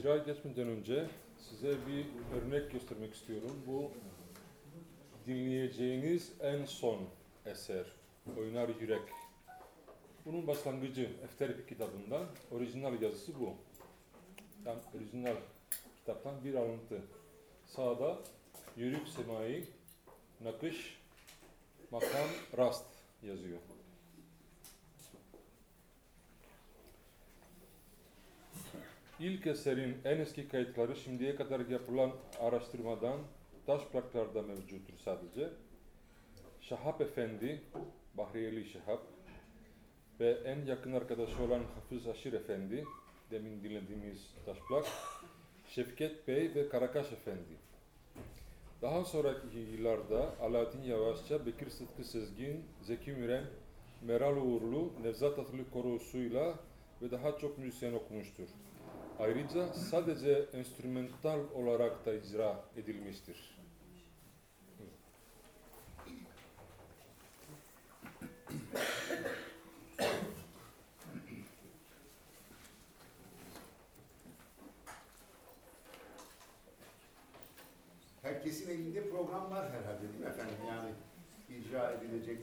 icra geçmeden önce size bir örnek göstermek istiyorum. Bu dinleyeceğiniz en son eser, Oynar Yürek. Bunun başlangıcı Efterpik kitabından, orijinal yazısı bu. Yani orijinal kitaptan bir alıntı. Sağda Yürük Semai, Nakış, Makam, Rast yazıyor. İlk eserin en eski kayıtları şimdiye kadar yapılan araştırmadan taş plaklarda mevcuttur sadece. Şahap Efendi, Bahriyeli Şahap ve en yakın arkadaşı olan Hafız Aşir Efendi, demin dinlediğimiz taş plak, Şevket Bey ve Karakaş Efendi. Daha sonraki yıllarda Alaaddin Yavaşça, Bekir Sıtkı Sezgin, Zeki Müren, Meral Uğurlu, Nevzat Atlı Korosu'yla ve daha çok müzisyen okumuştur. Ayrıca sadece enstrümantal olarak da icra edilmiştir. Herkesin elinde program var herhalde değil mi efendim? Yani icra edilecek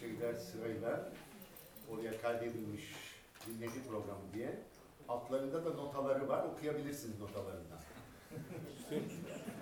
şeyler sırayla oraya kaydedilmiş dinledi programı diye. Altlarında da notaları var. Okuyabilirsiniz notalarından.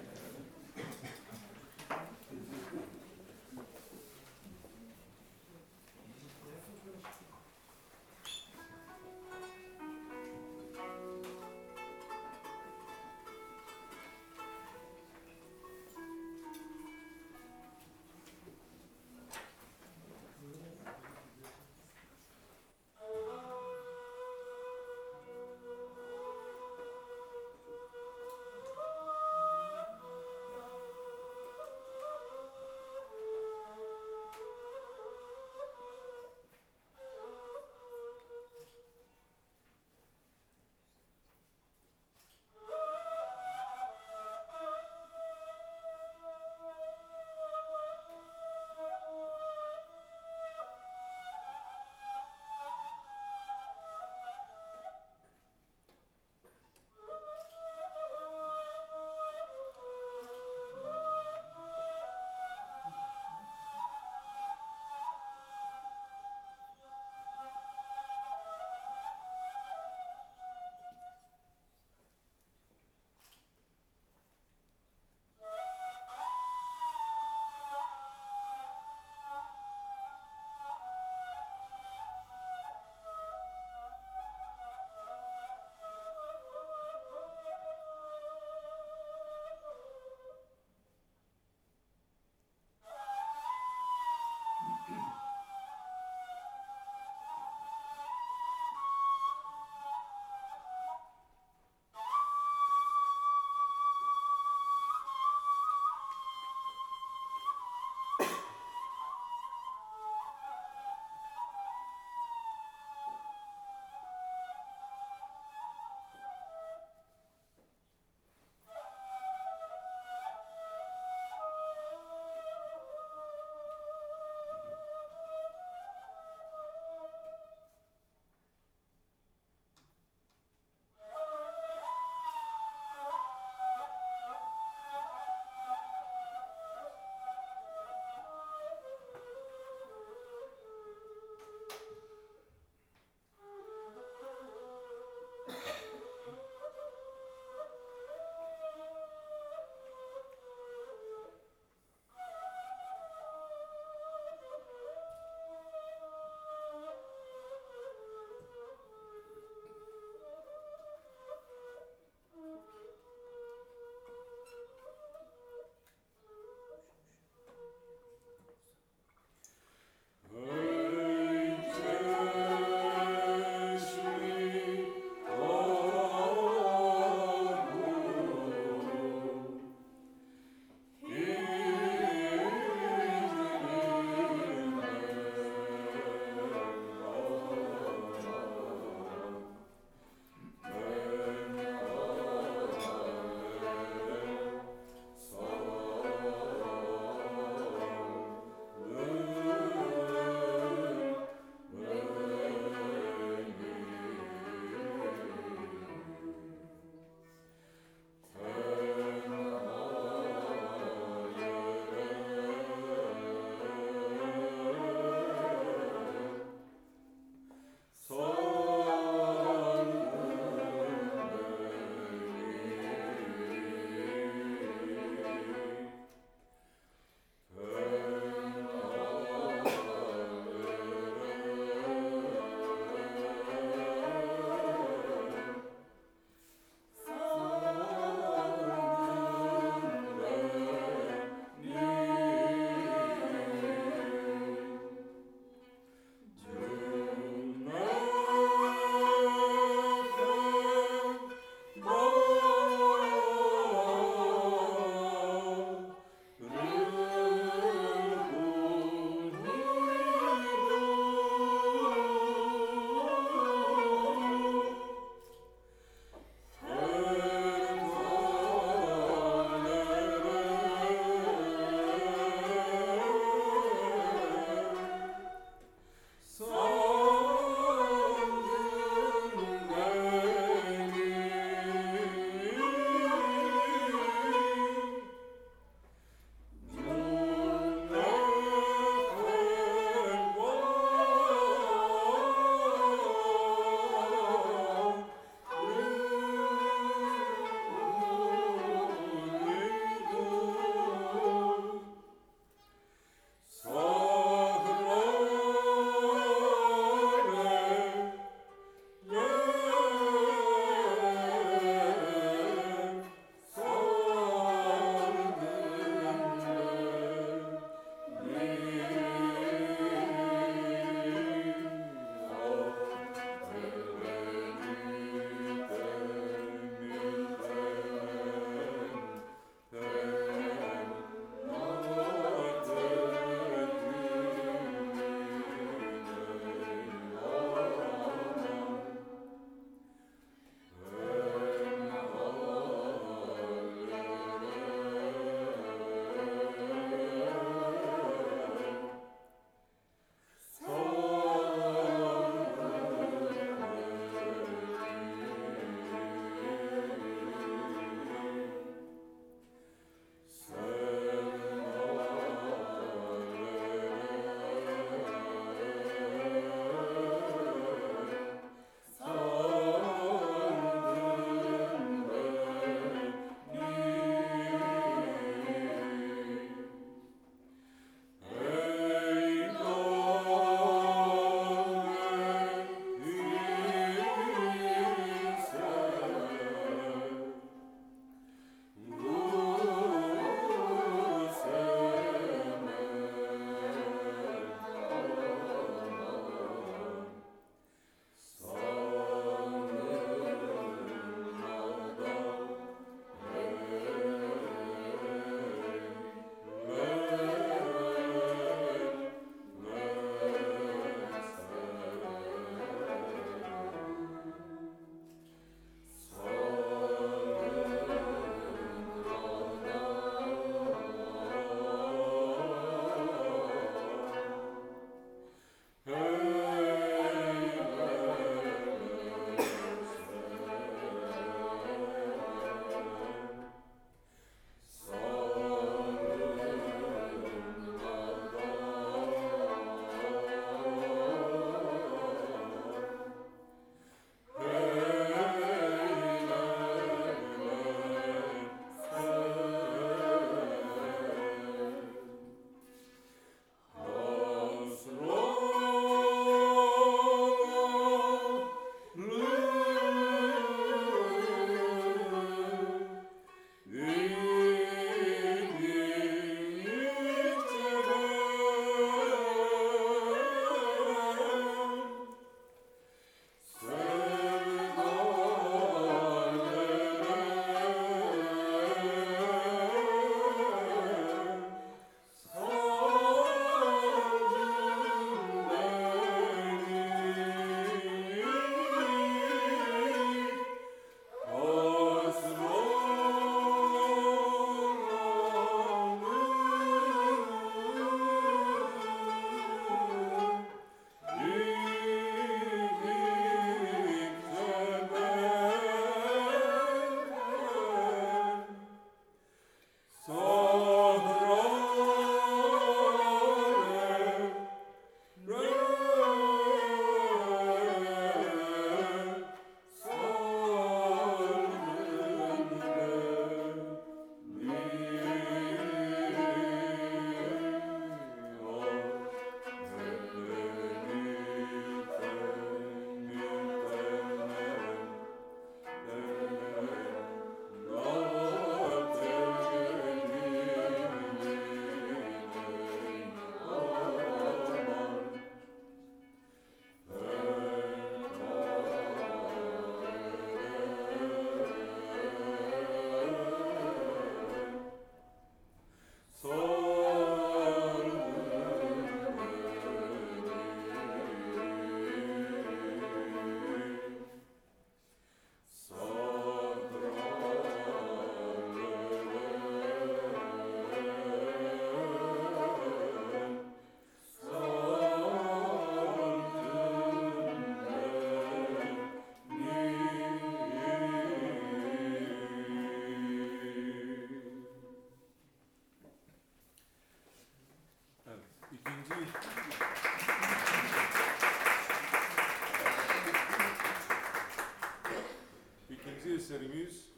ikinci eserimiz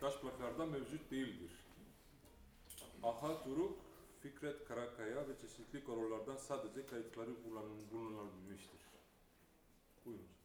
taş plaklarda mevcut değildir. Aha Turuk, Fikret Karakaya ve çeşitli korolardan sadece kayıtları bulunabilmiştir. Buyurun.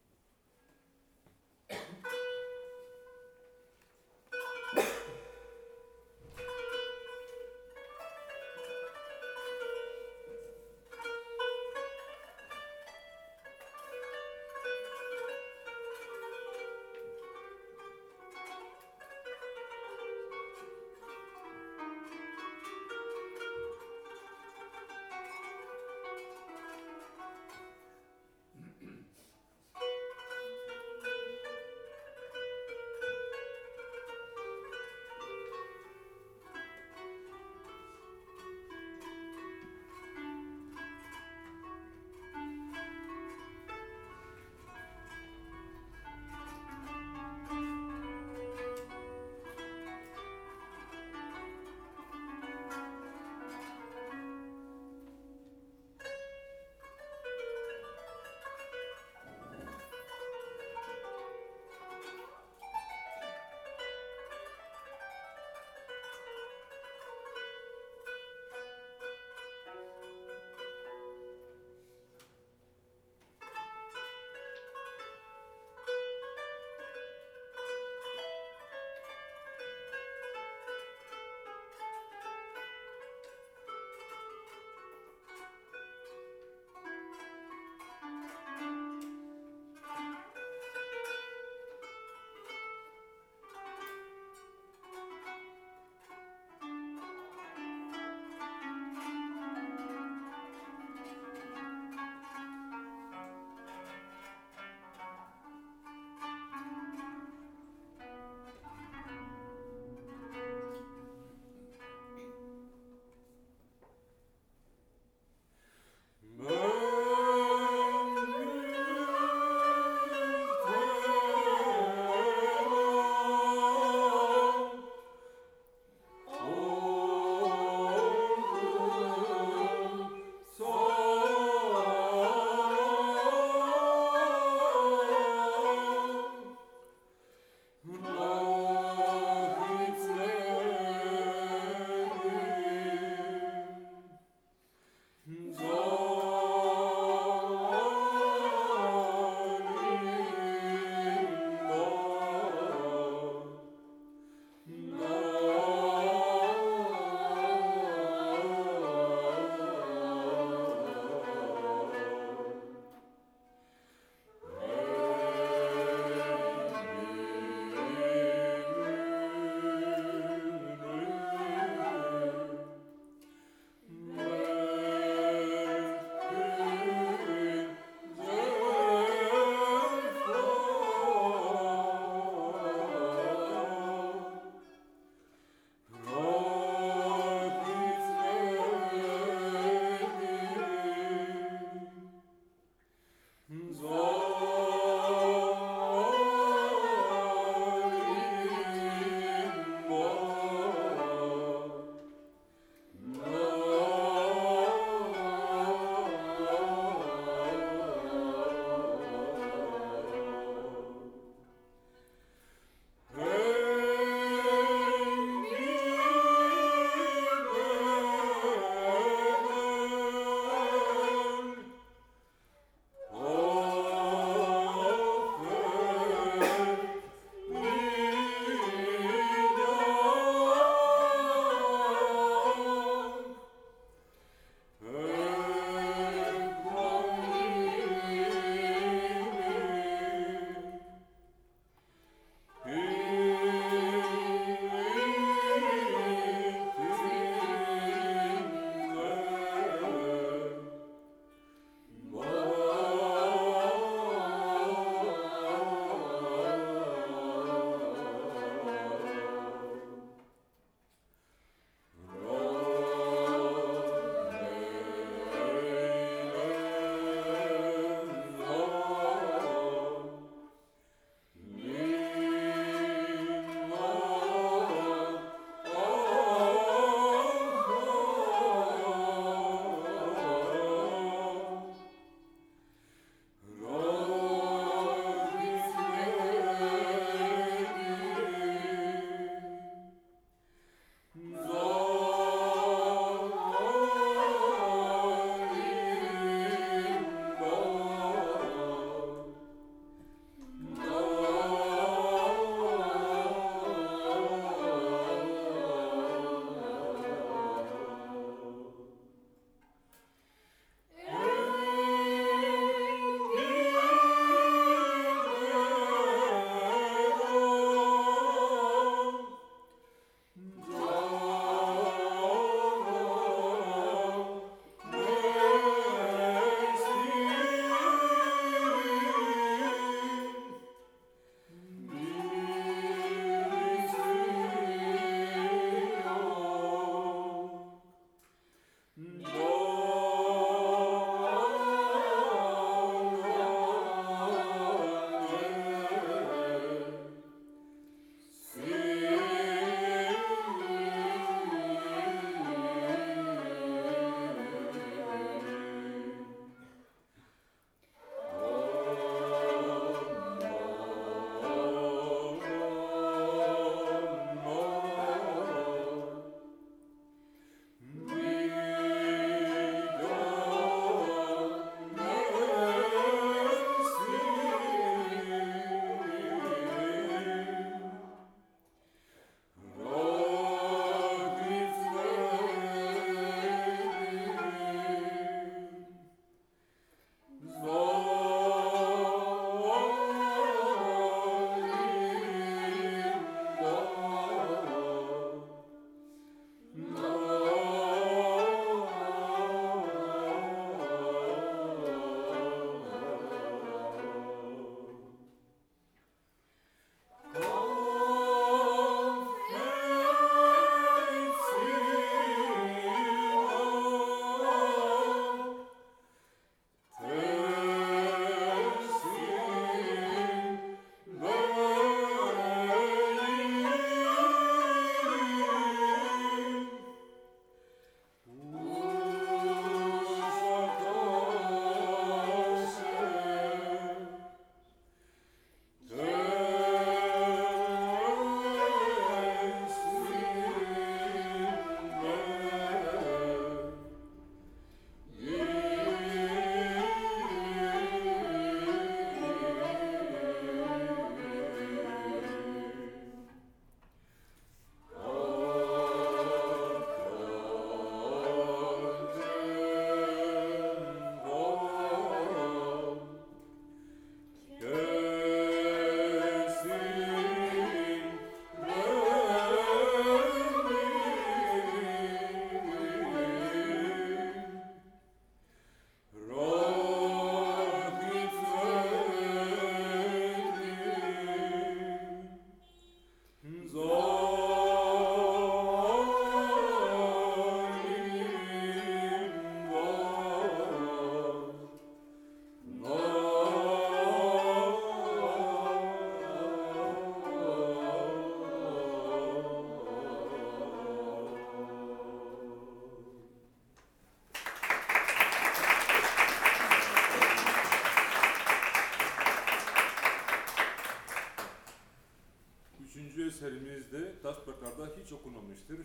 Okunmamıştır.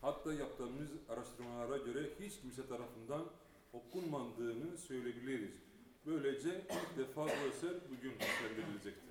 Hatta yaptığımız araştırmalara göre hiç kimse tarafından okunmadığını söyleyebiliriz. Böylece ilk defa bu eser bugün seslendirilecektir.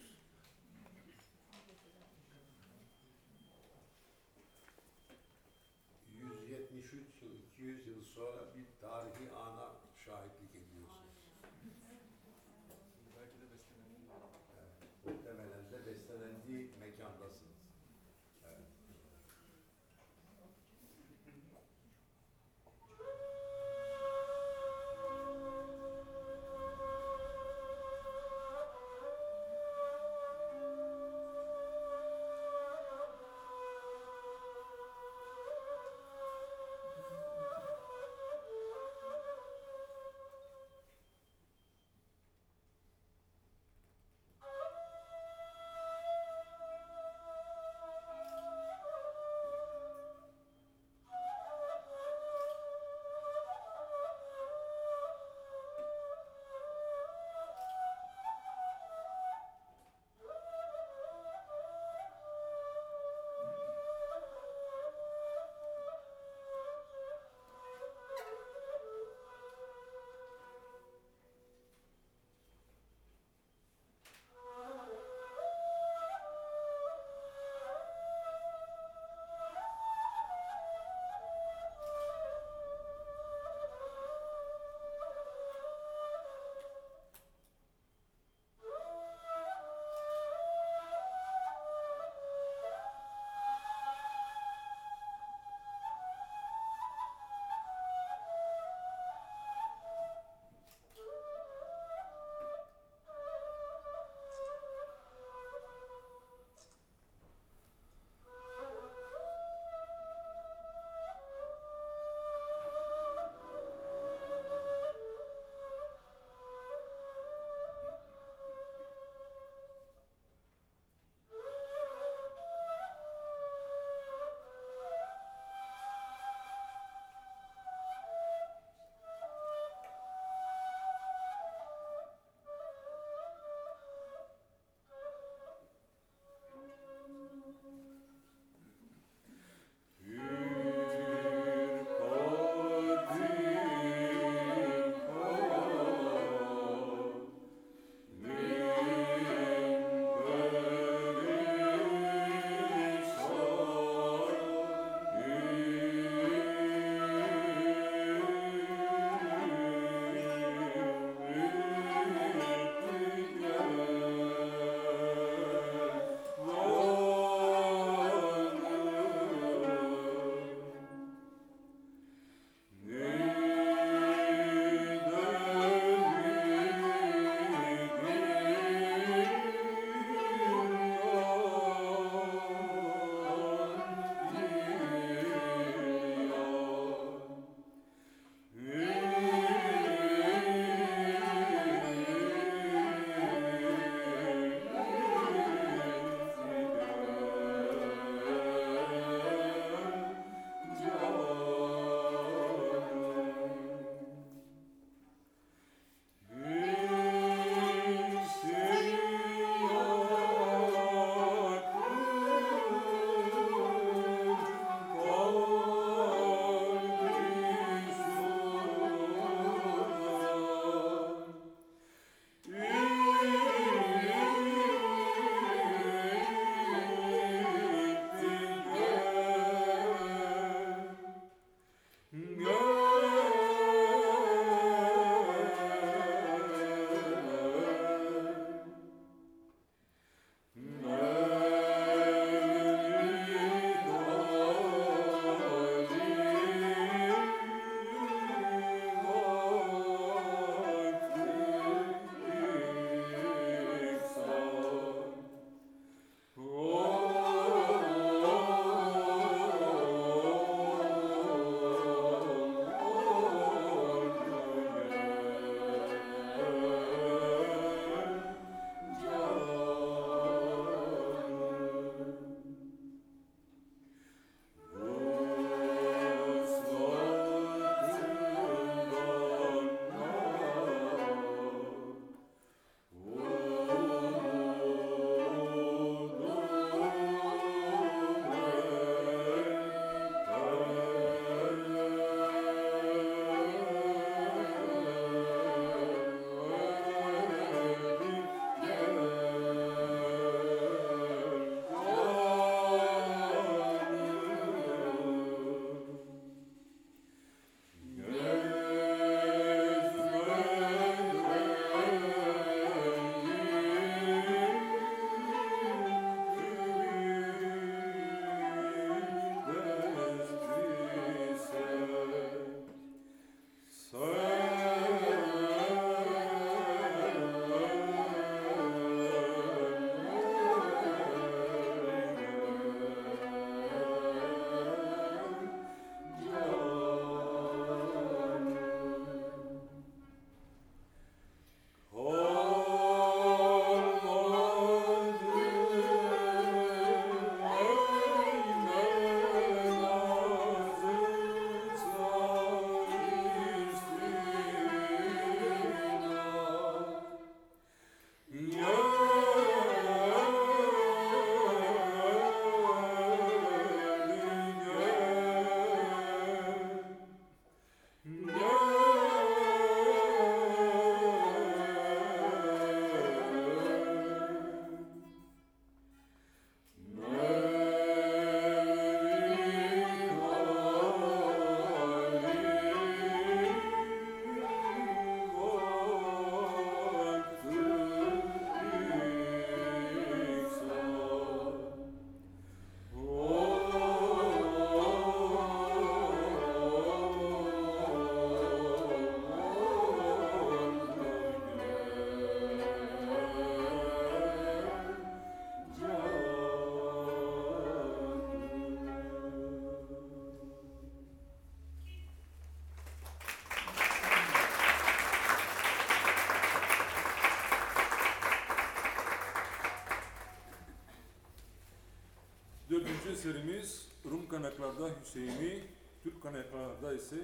Eserimiz Rum kaynaklarda Hüseyin'i, Türk kaynaklarda ise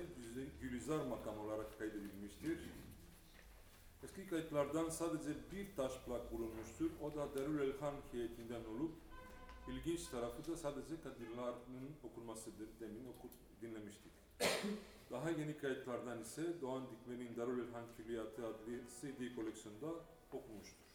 Gülizar makam olarak kaydedilmiştir. Eski kayıtlardan sadece bir taş plak bulunmuştur. O da Derül Elhan heyetinden olup ilginç tarafı da sadece Kadirlar'ın okunmasıdır. Demin oku, dinlemiştik. Daha yeni kayıtlardan ise Doğan Dikmen'in Darül Elhan Külliyatı adlı CD koleksiyonda okumuştur.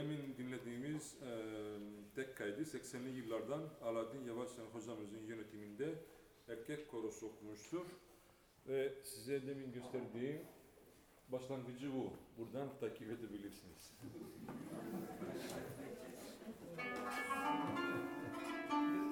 Demin dinlediğimiz e, tek kaydı 80'li yıllardan Alaaddin Yavaşyan hocamızın yönetiminde erkek korosu okumuştur. Ve size demin gösterdiğim başlangıcı bu. Buradan takip edebilirsiniz.